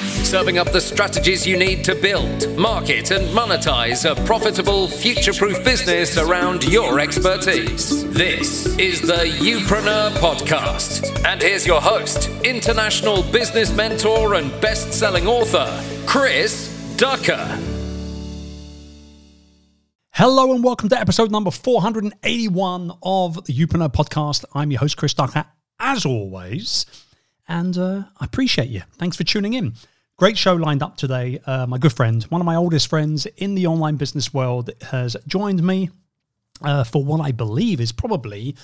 serving up the strategies you need to build, market, and monetize a profitable, future proof business around your expertise. This is the Youpreneur Podcast. And here's your host, international business mentor and best selling author, Chris Ducker. Hello and welcome to episode number 481 of the Youpreneur Podcast. I'm your host, Chris Ducker, as always, and uh, I appreciate you. Thanks for tuning in. Great show lined up today. Uh, my good friend, one of my oldest friends in the online business world, has joined me uh, for what I believe is probably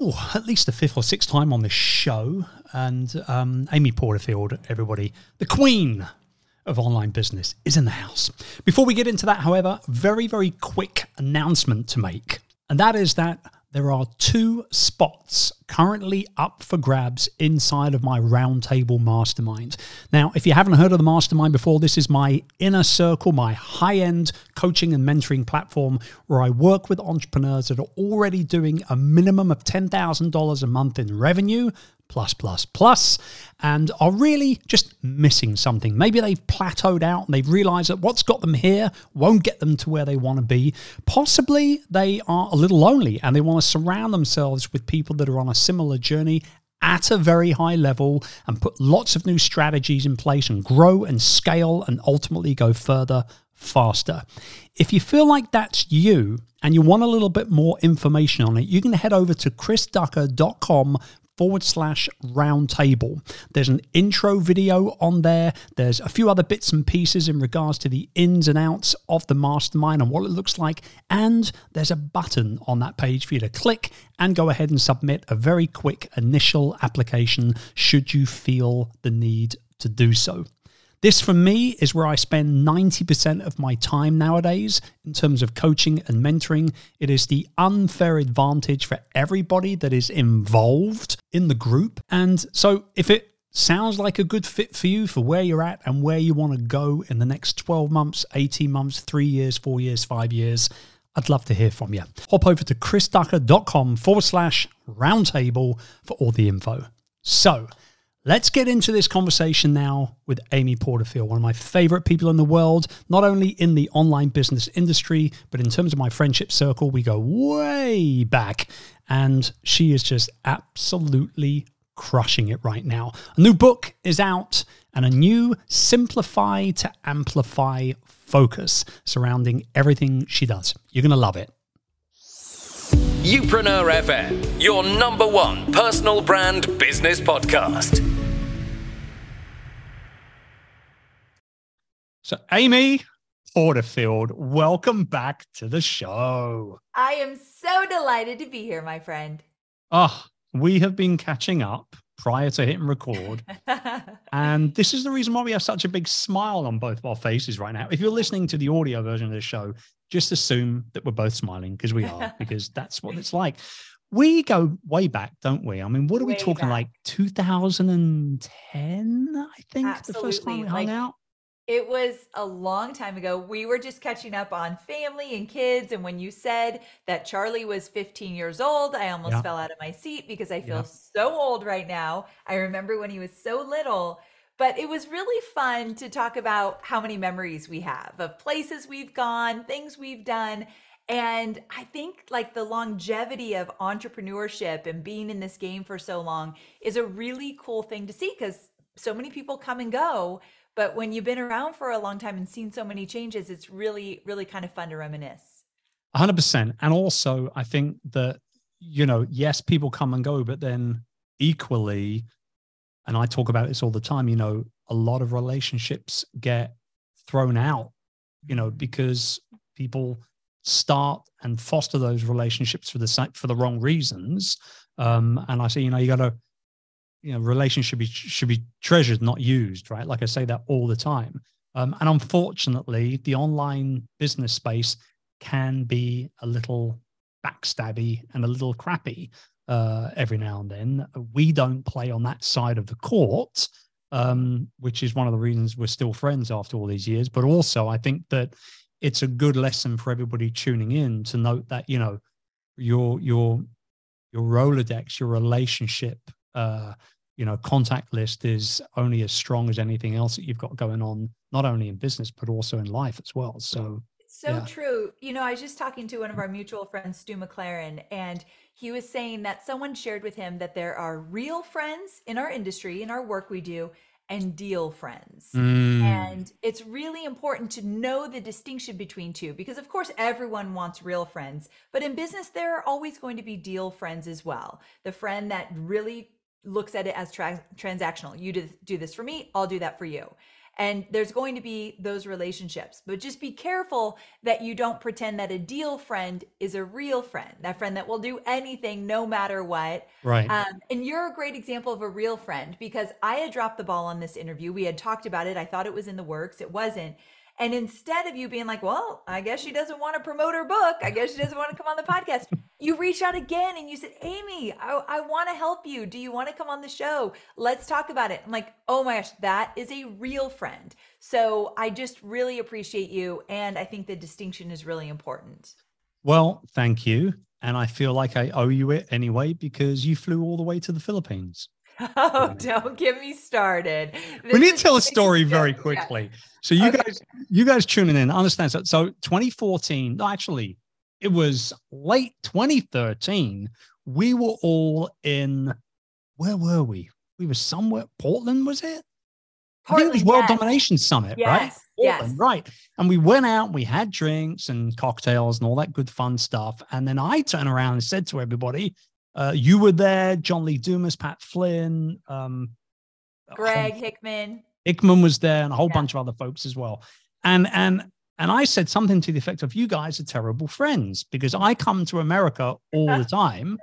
oh, at least the fifth or sixth time on this show. And um, Amy Porterfield, everybody, the queen of online business, is in the house. Before we get into that, however, very, very quick announcement to make. And that is that there are two spots currently up for grabs inside of my roundtable mastermind. Now, if you haven't heard of the mastermind before, this is my inner circle, my high end coaching and mentoring platform where I work with entrepreneurs that are already doing a minimum of $10,000 a month in revenue plus, plus, plus, and are really just missing something. Maybe they've plateaued out and they've realized that what's got them here won't get them to where they want to be. Possibly they are a little lonely and they want to surround themselves with people that are on a similar journey at a very high level and put lots of new strategies in place and grow and scale and ultimately go further faster. If you feel like that's you and you want a little bit more information on it, you can head over to chrisducker.com forward slash roundtable. There's an intro video on there. There's a few other bits and pieces in regards to the ins and outs of the mastermind and what it looks like. And there's a button on that page for you to click and go ahead and submit a very quick initial application should you feel the need to do so. This, for me, is where I spend 90% of my time nowadays in terms of coaching and mentoring. It is the unfair advantage for everybody that is involved in the group. And so, if it sounds like a good fit for you for where you're at and where you want to go in the next 12 months, 18 months, three years, four years, five years, I'd love to hear from you. Hop over to chrisducker.com forward slash roundtable for all the info. So, Let's get into this conversation now with Amy Porterfield, one of my favorite people in the world, not only in the online business industry, but in terms of my friendship circle. We go way back, and she is just absolutely crushing it right now. A new book is out, and a new Simplify to Amplify focus surrounding everything she does. You're going to love it. Youpreneur FM, your number one personal brand business podcast. So, Amy Porterfield, welcome back to the show. I am so delighted to be here, my friend. Oh, we have been catching up prior to hitting record. and this is the reason why we have such a big smile on both of our faces right now. If you're listening to the audio version of the show, just assume that we're both smiling because we are, because that's what it's like. We go way back, don't we? I mean, what are way we talking back. like 2010? I think Absolutely. the first time we hung like, out. It was a long time ago. We were just catching up on family and kids. And when you said that Charlie was 15 years old, I almost yeah. fell out of my seat because I feel yeah. so old right now. I remember when he was so little. But it was really fun to talk about how many memories we have of places we've gone, things we've done. And I think like the longevity of entrepreneurship and being in this game for so long is a really cool thing to see because so many people come and go but when you've been around for a long time and seen so many changes, it's really, really kind of fun to reminisce. 100%. And also, I think that, you know, yes, people come and go, but then equally, and I talk about this all the time, you know, a lot of relationships get thrown out, you know, because people start and foster those relationships for the for the wrong reasons. Um, and I say, you know, you got to you know relations should be should be treasured not used right? Like i say that all the time. Um, and unfortunately the online business space can be a little backstabby and a little crappy uh, every now and then. We don't play on that side of the court um, which is one of the reasons we're still friends after all these years. But also i think that it's a good lesson for everybody tuning in to note that you know your your your rolodex your relationship uh, you know, contact list is only as strong as anything else that you've got going on, not only in business, but also in life as well. So, it's so yeah. true. You know, I was just talking to one of our mutual friends, Stu McLaren, and he was saying that someone shared with him that there are real friends in our industry, in our work we do, and deal friends. Mm. And it's really important to know the distinction between two because, of course, everyone wants real friends. But in business, there are always going to be deal friends as well. The friend that really looks at it as tra- transactional. You do, do this for me, I'll do that for you. And there's going to be those relationships, but just be careful that you don't pretend that a deal friend is a real friend, that friend that will do anything no matter what. Right. Um, and you're a great example of a real friend because I had dropped the ball on this interview. We had talked about it. I thought it was in the works. It wasn't. And instead of you being like, well, I guess she doesn't want to promote her book, I guess she doesn't want to come on the podcast, you reach out again and you said, Amy, I, I want to help you. Do you want to come on the show? Let's talk about it. I'm like, oh my gosh, that is a real friend. So I just really appreciate you. And I think the distinction is really important. Well, thank you. And I feel like I owe you it anyway because you flew all the way to the Philippines. Oh, don't get me started. This we need to tell a story very quickly. So you okay. guys, you guys tuning in, understand. So, so 2014, actually, it was late 2013. We were all in, where were we? We were somewhere, Portland, was it? Portland, I think it was World yes. Domination Summit, yes. right? Portland, yes. right. And we went out, we had drinks and cocktails and all that good fun stuff. And then I turned around and said to everybody, uh, you were there, John Lee Dumas, Pat Flynn, um, Greg Hickman. Hickman was there, and a whole yeah. bunch of other folks as well. And and and I said something to the effect of, "You guys are terrible friends because I come to America all the time,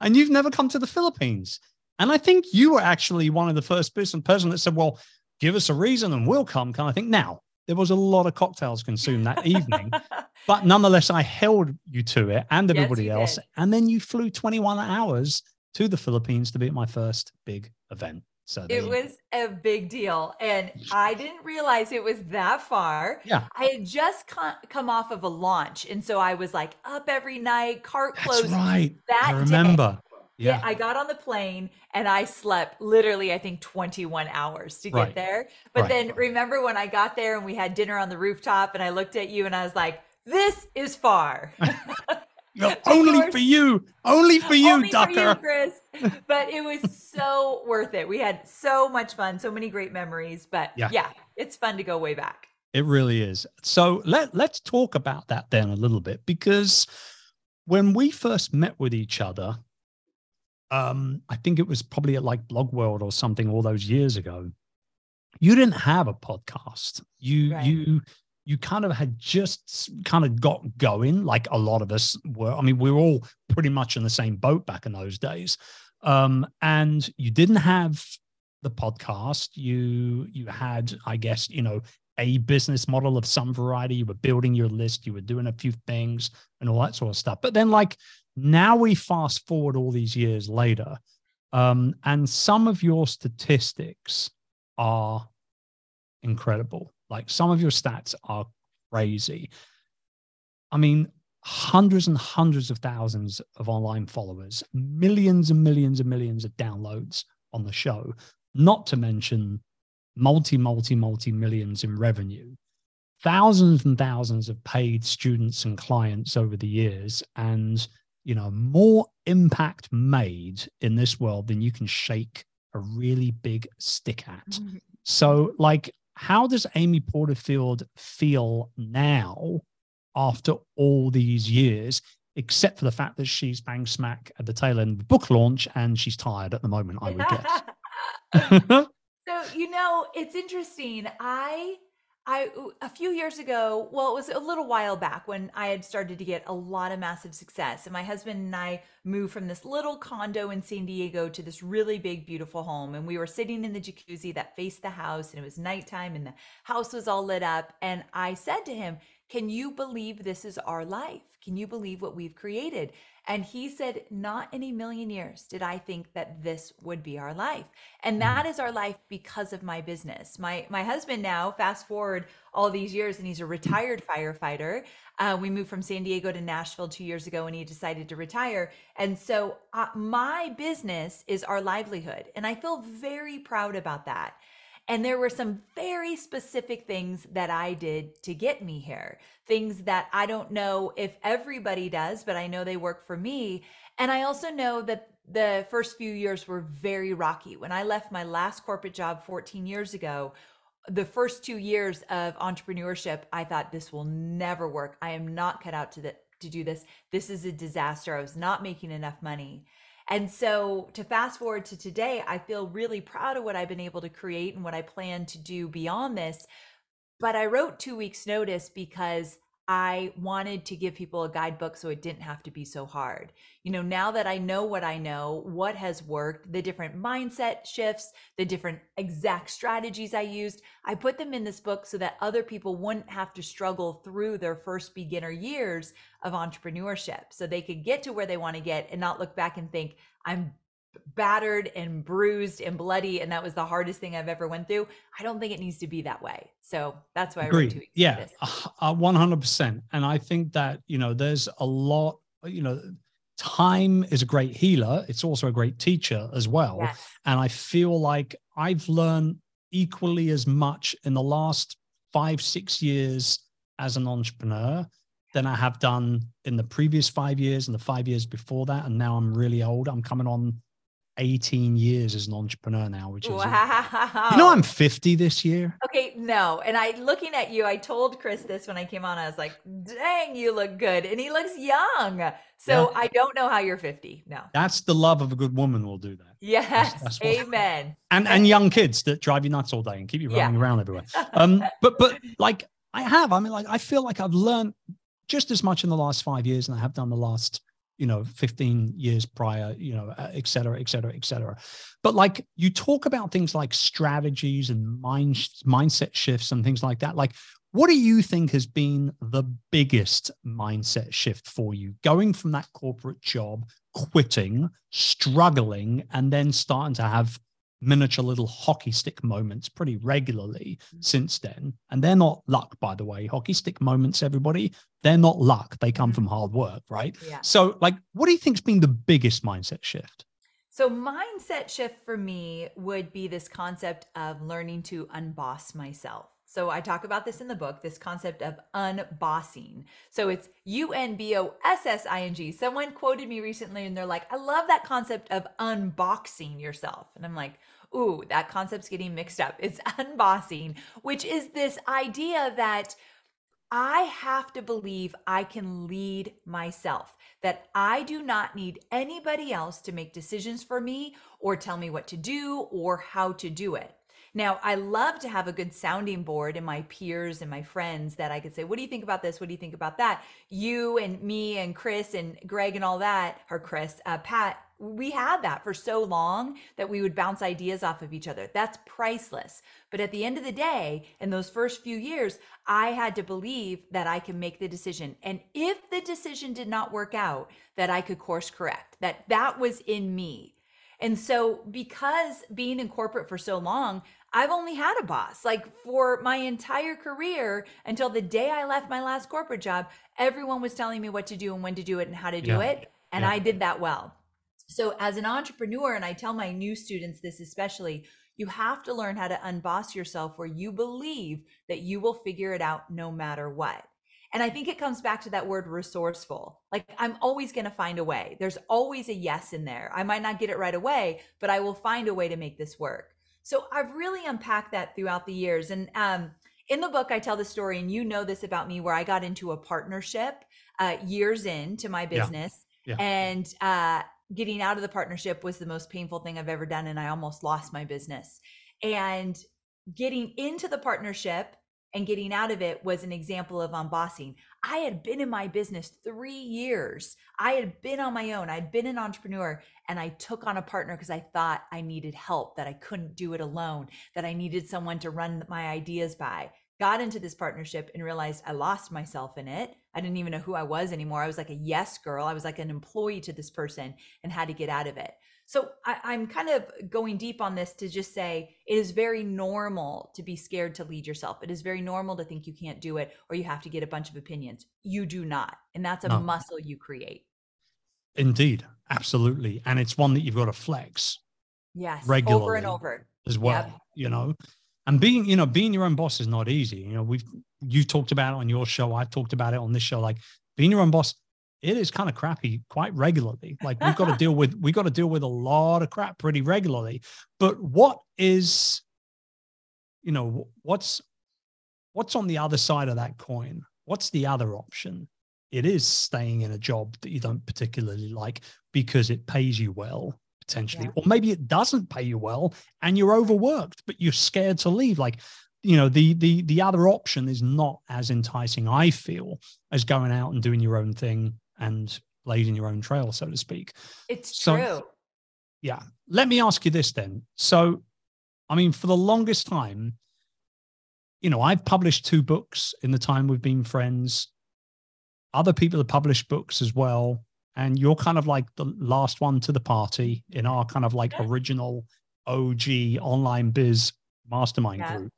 and you've never come to the Philippines." And I think you were actually one of the first person person that said, "Well, give us a reason and we'll come." Kind of thing. Now there was a lot of cocktails consumed that evening, but nonetheless, I held you to it and everybody yes, else. Did. And then you flew 21 hours to the Philippines to be at my first big event. So it was a big deal. And I didn't realize it was that far. Yeah. I had just come off of a launch. And so I was like up every night, cart closed. That's right. That I remember. Day. Yeah. I got on the plane and I slept literally, I think, 21 hours to get right. there. But right. then remember when I got there and we had dinner on the rooftop and I looked at you and I was like, this is far. only for you, only for you, only Ducker. For you, Chris. But it was so worth it. We had so much fun, so many great memories. But yeah. yeah, it's fun to go way back. It really is. So let let's talk about that then a little bit because when we first met with each other, um, I think it was probably at like Blog World or something all those years ago. You didn't have a podcast. You right. you you kind of had just kind of got going, like a lot of us were. I mean, we were all pretty much in the same boat back in those days. Um, and you didn't have the podcast. You you had, I guess, you know, a business model of some variety. You were building your list, you were doing a few things and all that sort of stuff. But then, like now, we fast forward all these years later, um, and some of your statistics are incredible. Like some of your stats are crazy. I mean, hundreds and hundreds of thousands of online followers, millions and millions and millions of downloads on the show, not to mention multi, multi, multi millions in revenue, thousands and thousands of paid students and clients over the years, and you know, more impact made in this world than you can shake a really big stick at. Mm-hmm. So, like, how does Amy Porterfield feel now after all these years, except for the fact that she's bang smack at the tail end of the book launch and she's tired at the moment, I would guess. so, you know, it's interesting. I I a few years ago, well, it was a little while back when I had started to get a lot of massive success. And my husband and I moved from this little condo in San Diego to this really big, beautiful home. And we were sitting in the jacuzzi that faced the house, and it was nighttime, and the house was all lit up. And I said to him, Can you believe this is our life? Can you believe what we've created? And he said, Not in a million years did I think that this would be our life. And mm. that is our life because of my business. My my husband now, fast forward all these years, and he's a retired firefighter. Uh, we moved from San Diego to Nashville two years ago, and he decided to retire. And so uh, my business is our livelihood, and I feel very proud about that. And there were some very specific things that I did to get me here. Things that I don't know if everybody does, but I know they work for me. And I also know that the first few years were very rocky. When I left my last corporate job 14 years ago, the first two years of entrepreneurship, I thought this will never work. I am not cut out to the, to do this. This is a disaster. I was not making enough money. And so to fast forward to today, I feel really proud of what I've been able to create and what I plan to do beyond this. But I wrote two weeks' notice because I wanted to give people a guidebook so it didn't have to be so hard. You know, now that I know what I know, what has worked, the different mindset shifts, the different exact strategies I used, I put them in this book so that other people wouldn't have to struggle through their first beginner years of entrepreneurship. So they could get to where they want to get and not look back and think, I'm battered and bruised and bloody and that was the hardest thing i've ever went through. I don't think it needs to be that way. So that's why i wrote two yeah. uh, 100% and i think that you know there's a lot you know time is a great healer. It's also a great teacher as well. Yes. and i feel like i've learned equally as much in the last five six years as an entrepreneur than I have done in the previous five years and the five years before that. And now I'm really old. I'm coming on 18 years as an entrepreneur now, which is wow. You know, I'm 50 this year. Okay, no. And I looking at you, I told Chris this when I came on. I was like, dang, you look good. And he looks young. So yeah. I don't know how you're 50. No. That's the love of a good woman will do that. Yes. That's, that's Amen. and and young kids that drive you nuts all day and keep you running yeah. around everywhere. Um, but but like I have, I mean, like I feel like I've learned just as much in the last five years and I have done the last, you know, 15 years prior, you know, uh, et cetera, et cetera, et cetera. But like you talk about things like strategies and mind mindset shifts and things like that. Like, what do you think has been the biggest mindset shift for you going from that corporate job, quitting, struggling, and then starting to have miniature little hockey stick moments pretty regularly mm. since then. And they're not luck, by the way. Hockey stick moments, everybody, they're not luck. They come from mm. hard work, right? Yeah. So, like, what do you think's been the biggest mindset shift? So, mindset shift for me would be this concept of learning to unboss myself. So I talk about this in the book, this concept of unbossing. So it's U N B O S S I N G. Someone quoted me recently and they're like, I love that concept of unboxing yourself. And I'm like, ooh, that concept's getting mixed up. It's unbossing, which is this idea that I have to believe I can lead myself, that I do not need anybody else to make decisions for me or tell me what to do or how to do it. Now, I love to have a good sounding board in my peers and my friends that I could say, What do you think about this? What do you think about that? You and me and Chris and Greg and all that, or Chris, uh, Pat, we had that for so long that we would bounce ideas off of each other. That's priceless. But at the end of the day, in those first few years, I had to believe that I can make the decision. And if the decision did not work out, that I could course correct, that that was in me. And so, because being in corporate for so long, I've only had a boss. Like for my entire career until the day I left my last corporate job, everyone was telling me what to do and when to do it and how to do yeah. it. And yeah. I did that well. So, as an entrepreneur, and I tell my new students this especially, you have to learn how to unboss yourself where you believe that you will figure it out no matter what. And I think it comes back to that word resourceful. Like, I'm always going to find a way. There's always a yes in there. I might not get it right away, but I will find a way to make this work. So I've really unpacked that throughout the years. And um, in the book, I tell the story, and you know this about me, where I got into a partnership uh, years into my business. Yeah. Yeah. And uh, getting out of the partnership was the most painful thing I've ever done. And I almost lost my business. And getting into the partnership and getting out of it was an example of unbossing. I had been in my business three years. I had been on my own. I'd been an entrepreneur and I took on a partner because I thought I needed help, that I couldn't do it alone, that I needed someone to run my ideas by. got into this partnership and realized I lost myself in it. I didn't even know who I was anymore. I was like a yes girl. I was like an employee to this person and had to get out of it. So I, am kind of going deep on this to just say it is very normal to be scared to lead yourself. It is very normal to think you can't do it or you have to get a bunch of opinions. You do not. And that's a no. muscle you create. Indeed. Absolutely. And it's one that you've got to flex. Yes. Regularly over and over. As well. Yep. You know, and being you know being your own boss is not easy you know we've you talked about it on your show i've talked about it on this show like being your own boss it is kind of crappy quite regularly. Like we've got to deal with we've got to deal with a lot of crap pretty regularly. But what is you know what's what's on the other side of that coin? What's the other option? It is staying in a job that you don't particularly like because it pays you well potentially. Yeah. or maybe it doesn't pay you well and you're overworked but you're scared to leave. Like you know the the the other option is not as enticing i feel as going out and doing your own thing and blazing your own trail so to speak it's so, true yeah let me ask you this then so i mean for the longest time you know i've published two books in the time we've been friends other people have published books as well and you're kind of like the last one to the party in our kind of like original OG online biz mastermind yeah. group.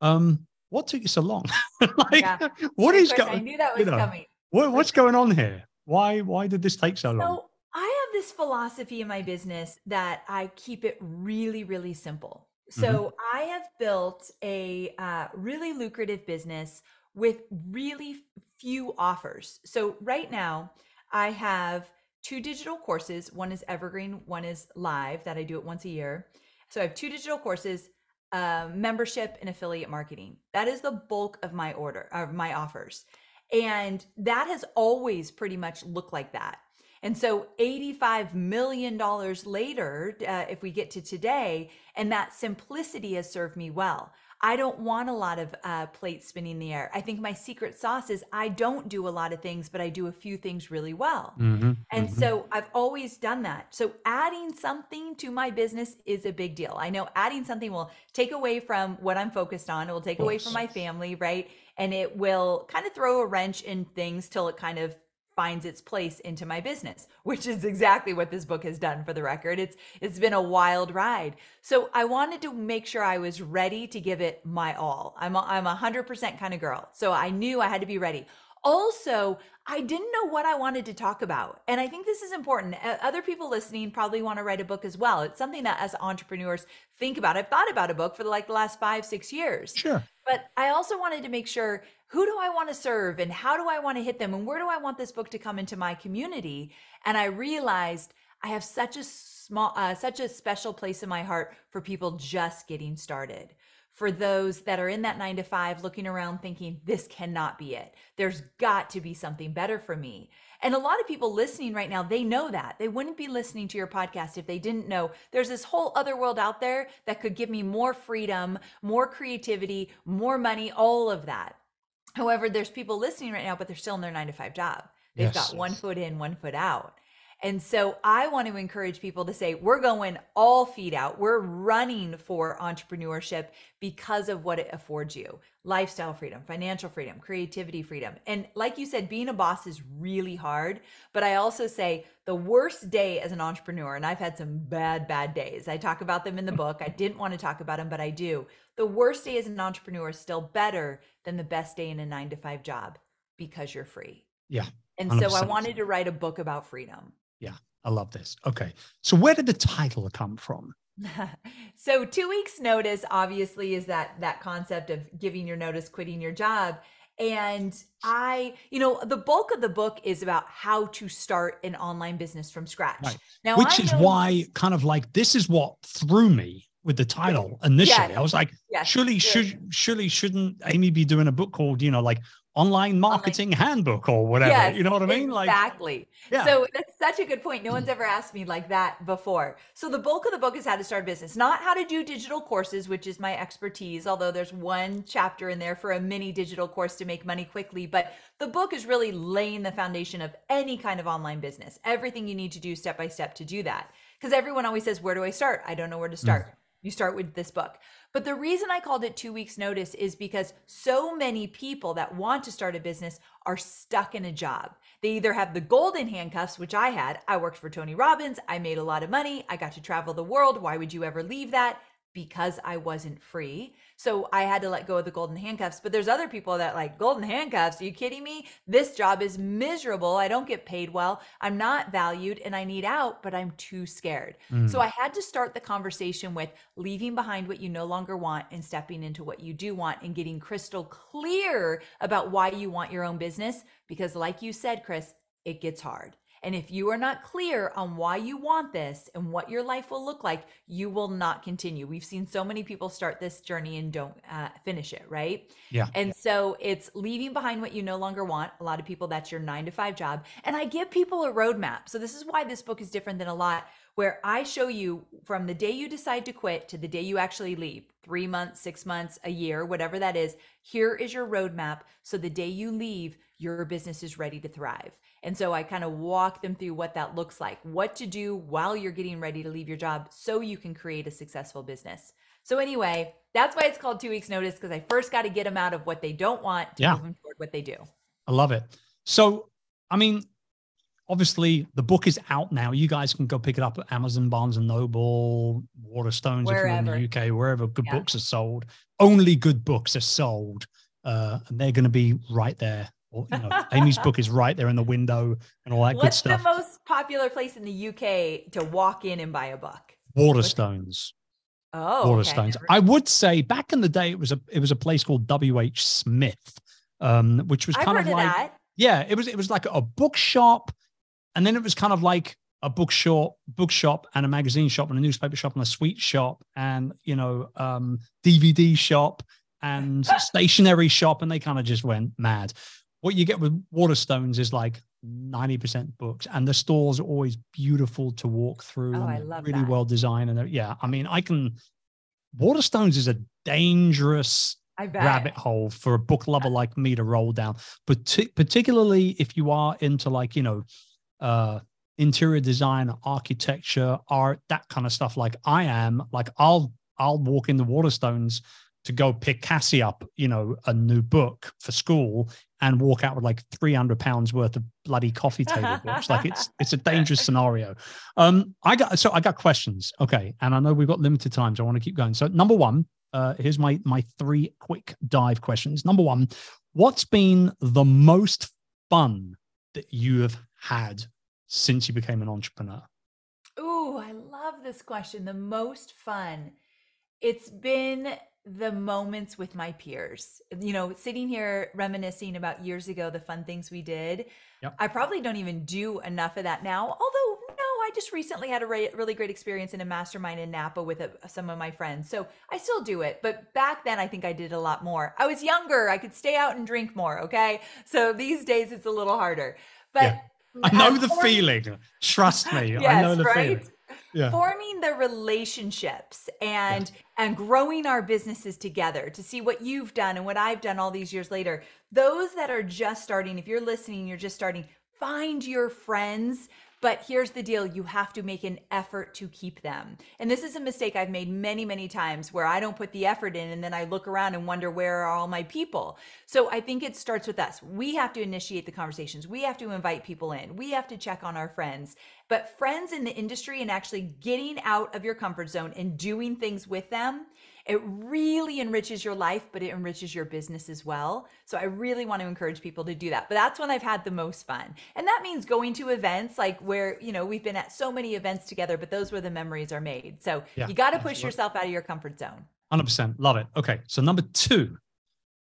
Um, what took you so long? like, yeah. what is going? I knew that was you know, coming. What, what's going on here? Why why did this take so long? So I have this philosophy in my business that I keep it really really simple. So mm-hmm. I have built a uh, really lucrative business with really few offers. So right now I have two digital courses. One is evergreen, one is live that I do it once a year. So I have two digital courses, uh, membership and affiliate marketing. That is the bulk of my order of my offers. And that has always pretty much looked like that. And so $85 million later, uh, if we get to today, and that simplicity has served me well. I don't want a lot of uh, plates spinning in the air. I think my secret sauce is I don't do a lot of things, but I do a few things really well. Mm-hmm, and mm-hmm. so I've always done that. So adding something to my business is a big deal. I know adding something will take away from what I'm focused on, it will take away from my family, right? And it will kind of throw a wrench in things till it kind of finds its place into my business which is exactly what this book has done for the record. It's it's been a wild ride. So i wanted to make sure i was ready to give it my all. I'm a, i'm a 100% kind of girl so i knew i had to be ready. Also i didn't know what i wanted to talk about and i think this is important. Other people listening probably want to write a book as well. It's something that as entrepreneurs think about. I've thought about a book for like the last five six years. Sure but i also wanted to make sure who do I want to serve and how do I want to hit them and where do I want this book to come into my community? And I realized I have such a small, uh, such a special place in my heart for people just getting started. For those that are in that nine to five looking around thinking, this cannot be it. There's got to be something better for me. And a lot of people listening right now, they know that. They wouldn't be listening to your podcast if they didn't know there's this whole other world out there that could give me more freedom, more creativity, more money, all of that. However, there's people listening right now, but they're still in their nine to five job. They've yes, got yes. one foot in, one foot out. And so I want to encourage people to say, we're going all feet out. We're running for entrepreneurship because of what it affords you lifestyle freedom, financial freedom, creativity freedom. And like you said, being a boss is really hard. But I also say the worst day as an entrepreneur, and I've had some bad, bad days. I talk about them in the book. I didn't want to talk about them, but I do. The worst day as an entrepreneur is still better than the best day in a nine to five job because you're free. Yeah. And so I wanted to write a book about freedom. Yeah. I love this. Okay. So where did the title come from? so 2 weeks notice obviously is that that concept of giving your notice quitting your job and I, you know, the bulk of the book is about how to start an online business from scratch. Right. Now, which I is why, kind of like, this is what threw me with the title initially. Yes. I was like, yes. surely, should, surely shouldn't Amy be doing a book called, you know, like online marketing online. handbook or whatever. Yes, you know what I mean? Like exactly. Yeah. So that's such a good point. No one's ever asked me like that before. So the bulk of the book is how to start a business, not how to do digital courses, which is my expertise. Although there's one chapter in there for a mini digital course to make money quickly, but the book is really laying the foundation of any kind of online business. Everything you need to do step by step to do that. Because everyone always says, "Where do I start?" I don't know where to start. Mm. You start with this book. But the reason I called it two weeks notice is because so many people that want to start a business are stuck in a job. They either have the golden handcuffs, which I had. I worked for Tony Robbins. I made a lot of money. I got to travel the world. Why would you ever leave that? Because I wasn't free. So I had to let go of the golden handcuffs. But there's other people that like golden handcuffs. Are you kidding me? This job is miserable. I don't get paid well. I'm not valued and I need out, but I'm too scared. Mm. So I had to start the conversation with leaving behind what you no longer want and stepping into what you do want and getting crystal clear about why you want your own business. Because, like you said, Chris, it gets hard. And if you are not clear on why you want this and what your life will look like, you will not continue. We've seen so many people start this journey and don't uh, finish it, right? Yeah. And so it's leaving behind what you no longer want. A lot of people, that's your nine to five job. And I give people a roadmap. So this is why this book is different than a lot where I show you from the day you decide to quit to the day you actually leave three months, six months, a year, whatever that is. Here is your roadmap. So the day you leave, your business is ready to thrive. And so I kind of walk them through what that looks like, what to do while you're getting ready to leave your job so you can create a successful business. So anyway, that's why it's called two weeks notice because I first got to get them out of what they don't want to yeah. move them toward what they do. I love it. So, I mean, obviously the book is out now. You guys can go pick it up at Amazon, Barnes and Noble, Waterstones wherever. if you're in the UK, wherever good yeah. books are sold. Only good books are sold, uh, and they're going to be right there or, you know, Amy's book is right there in the window and all that What's good stuff. What's the most popular place in the UK to walk in and buy a book? Waterstones. Oh, Waterstones. Okay. I would say back in the day, it was a it was a place called W. H. Smith, um, which was kind of like of yeah, it was it was like a bookshop, and then it was kind of like a bookshop, bookshop, and a magazine shop, and a newspaper shop, and a sweet shop, and you know, um, DVD shop, and stationery shop, and they kind of just went mad what you get with Waterstones is like 90% books and the stores are always beautiful to walk through oh, I love really that. well designed and yeah i mean i can Waterstones is a dangerous rabbit hole for a book lover like me to roll down but particularly if you are into like you know uh interior design architecture art that kind of stuff. Like i am like i'll i'll walk into Waterstones to go pick Cassie up, you know, a new book for school and walk out with like 300 pounds worth of bloody coffee table books. Like it's, it's a dangerous scenario. Um, I got, so I got questions. Okay. And I know we've got limited time, so I want to keep going. So number one, uh, here's my, my three quick dive questions. Number one, what's been the most fun that you have had since you became an entrepreneur? Oh, I love this question. The most fun. It's been the moments with my peers. You know, sitting here reminiscing about years ago, the fun things we did. Yep. I probably don't even do enough of that now. Although, no, I just recently had a re- really great experience in a mastermind in Napa with a, some of my friends. So I still do it. But back then, I think I did a lot more. I was younger. I could stay out and drink more. Okay. So these days, it's a little harder. But yeah. I know the feeling. Trust me. yes, I know the right? feeling yeah. forming the relationships and yeah. and growing our businesses together to see what you've done and what I've done all these years later. Those that are just starting, if you're listening, you're just starting, find your friends but here's the deal you have to make an effort to keep them. And this is a mistake I've made many, many times where I don't put the effort in and then I look around and wonder where are all my people. So I think it starts with us. We have to initiate the conversations, we have to invite people in, we have to check on our friends. But friends in the industry and actually getting out of your comfort zone and doing things with them it really enriches your life, but it enriches your business as well. So I really want to encourage people to do that. But that's when I've had the most fun. And that means going to events like where, you know, we've been at so many events together, but those where the memories are made. So yeah, you got to push yourself out of your comfort zone. 100%. Love it. Okay. So number two,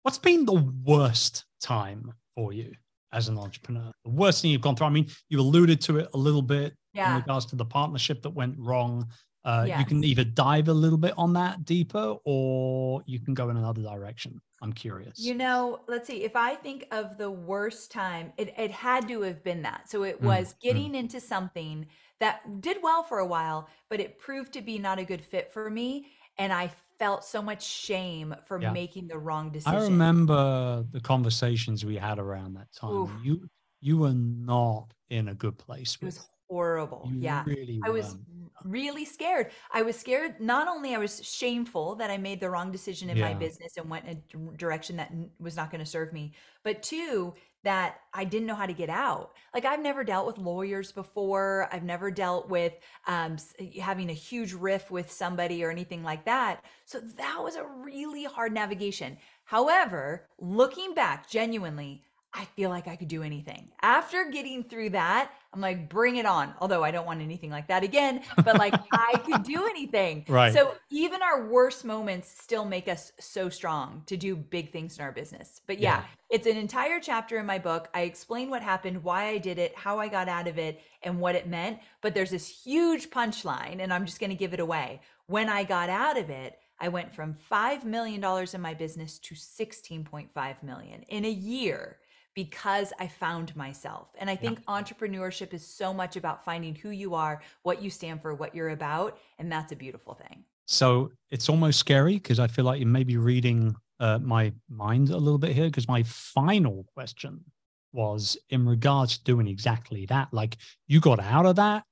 what's been the worst time for you as an entrepreneur? The worst thing you've gone through? I mean, you alluded to it a little bit yeah. in regards to the partnership that went wrong uh, yes. You can either dive a little bit on that deeper or you can go in another direction. I'm curious. You know, let's see. If I think of the worst time, it, it had to have been that. So it mm, was mm. getting mm. into something that did well for a while, but it proved to be not a good fit for me. And I felt so much shame for yeah. making the wrong decision. I remember the conversations we had around that time. You you were not in a good place with horrible. You yeah. really I was really scared. I was scared. Not only I was shameful that I made the wrong decision in my business and went in a direction that was not going to serve me, but two, that I didn't know how to get out. Like I've never dealt with lawyers before. I've never dealt with um, having a huge riff with somebody or anything like that. So that was a really hard navigation. However, looking back, genuinely, I feel like I could do anything. After getting through that, I'm like, bring it on. Although I don't want anything like that again, but like I could do anything. Right. So even our worst moments still make us so strong to do big things in our business. But yeah, Yeah. it's an entire chapter in my book. I explain what happened, why I did it, how I got out of it, and what it meant. But there's this huge punchline, and I'm just going to give it away. When I got out of it, I went from $5 million in my business to 16.5 million in a year because I found myself. And I think entrepreneurship is so much about finding who you are, what you stand for, what you're about. And that's a beautiful thing. So it's almost scary because I feel like you may be reading uh, my mind a little bit here because my final question was in regards to doing exactly that. Like you got out of that,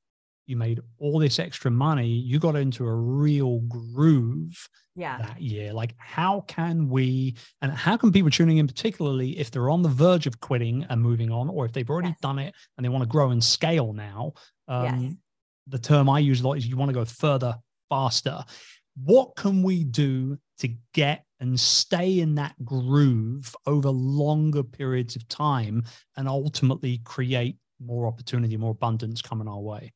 you made all this extra money, you got into a real groove Yeah. that year. Like, how can we, and how can people tuning in, particularly if they're on the verge of quitting and moving on, or if they've already Yes. done it and they want to grow and scale now? Um, Yes. The term I use a lot is you want to go further, faster. What can we do to get and stay in that groove over longer periods of time and ultimately create more opportunity, more abundance coming our way?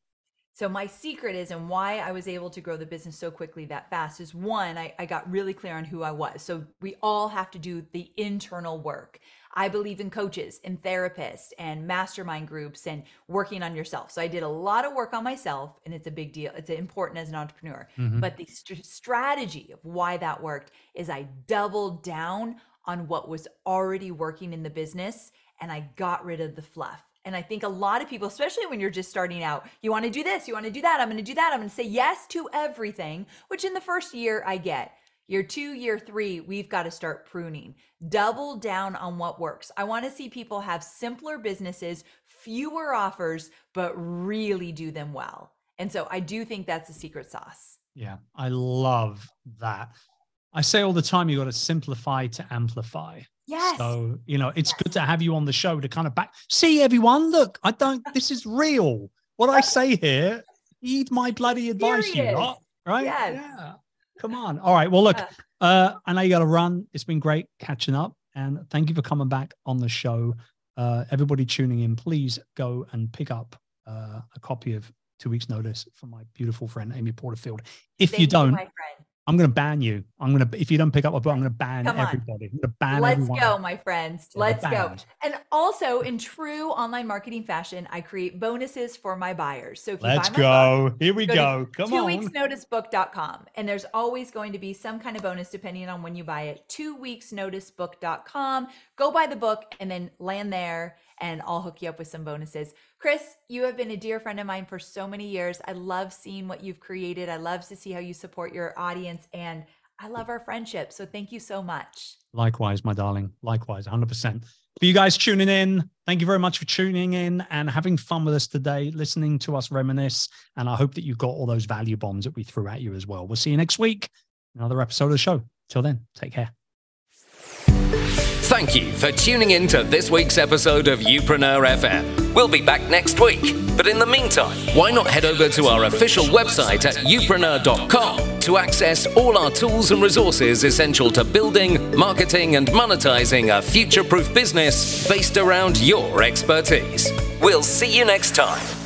So my secret is, and why I was able to grow the business so quickly that fast is one, I, I got really clear on who I was. So we all have to do the internal work. I believe in coaches and therapists and mastermind groups and working on yourself. So I did a lot of work on myself, and it's a big deal. It's important as an entrepreneur. Mhm. But the st- strategy of why that worked is I doubled down on what was already working in the business and I got rid of the fluff. And I think a lot of people, especially when you're just starting out, you want to do this, you want to do that, I'm going to do that, I'm going to say yes to everything, which in the first year I get. Year two, year three, we've got to start pruning. Double down on what works. I want to see people have simpler businesses, fewer offers, but really do them well. And so I do think that's the secret sauce. Yeah, I love that. I say all the time, you got to simplify to amplify. Yes. So, you know, it's Yes. good to have you on the show to kind of back. See, everyone, look, I don't, this is real. What I say here, heed my bloody advice, you lot. Right? Yes. Yeah. Come on. All right. Well, look, uh, I know you got to run. It's been great catching up. And thank you for coming back on the show. Uh, everybody tuning in, please go and pick up uh, a copy of Two Weeks Notice from my beautiful friend, Amy Porterfield. If Thank you don't, my friend. I'm going to ban you. I'm going to, if you don't pick up a book, I'm going to ban everybody. I'm going to ban Let's everyone. go, my friends. Let's go. And also, in true online marketing fashion, I create bonuses for my buyers. So if you Let's buy my book, go. Here we go go. Come two on. weeksnoticebook.com and there's always going to be some kind of bonus depending on when you buy it two weeksnoticebook.com go buy the book and then land there and i'll hook you up with some bonuses chris you have been a dear friend of mine for so many years i love seeing what you've created i love to see how you support your audience and i love our friendship so thank you so much Likewise, my darling. Likewise, 100%. For you guys tuning in, thank you very much for tuning in and having fun with us today, listening to us reminisce. And I hope that you got all those value bombs that we threw at you as well. We'll see you next week. Another episode of the show. Till then, take care. Thank you for tuning in to this week's episode of Youpreneur FM. We'll be back next week, but in the meantime, why not head over to our official website at youpreneur.com to access all our tools and resources essential to building, marketing, and monetizing a future proof business based around your expertise. We'll see you next time.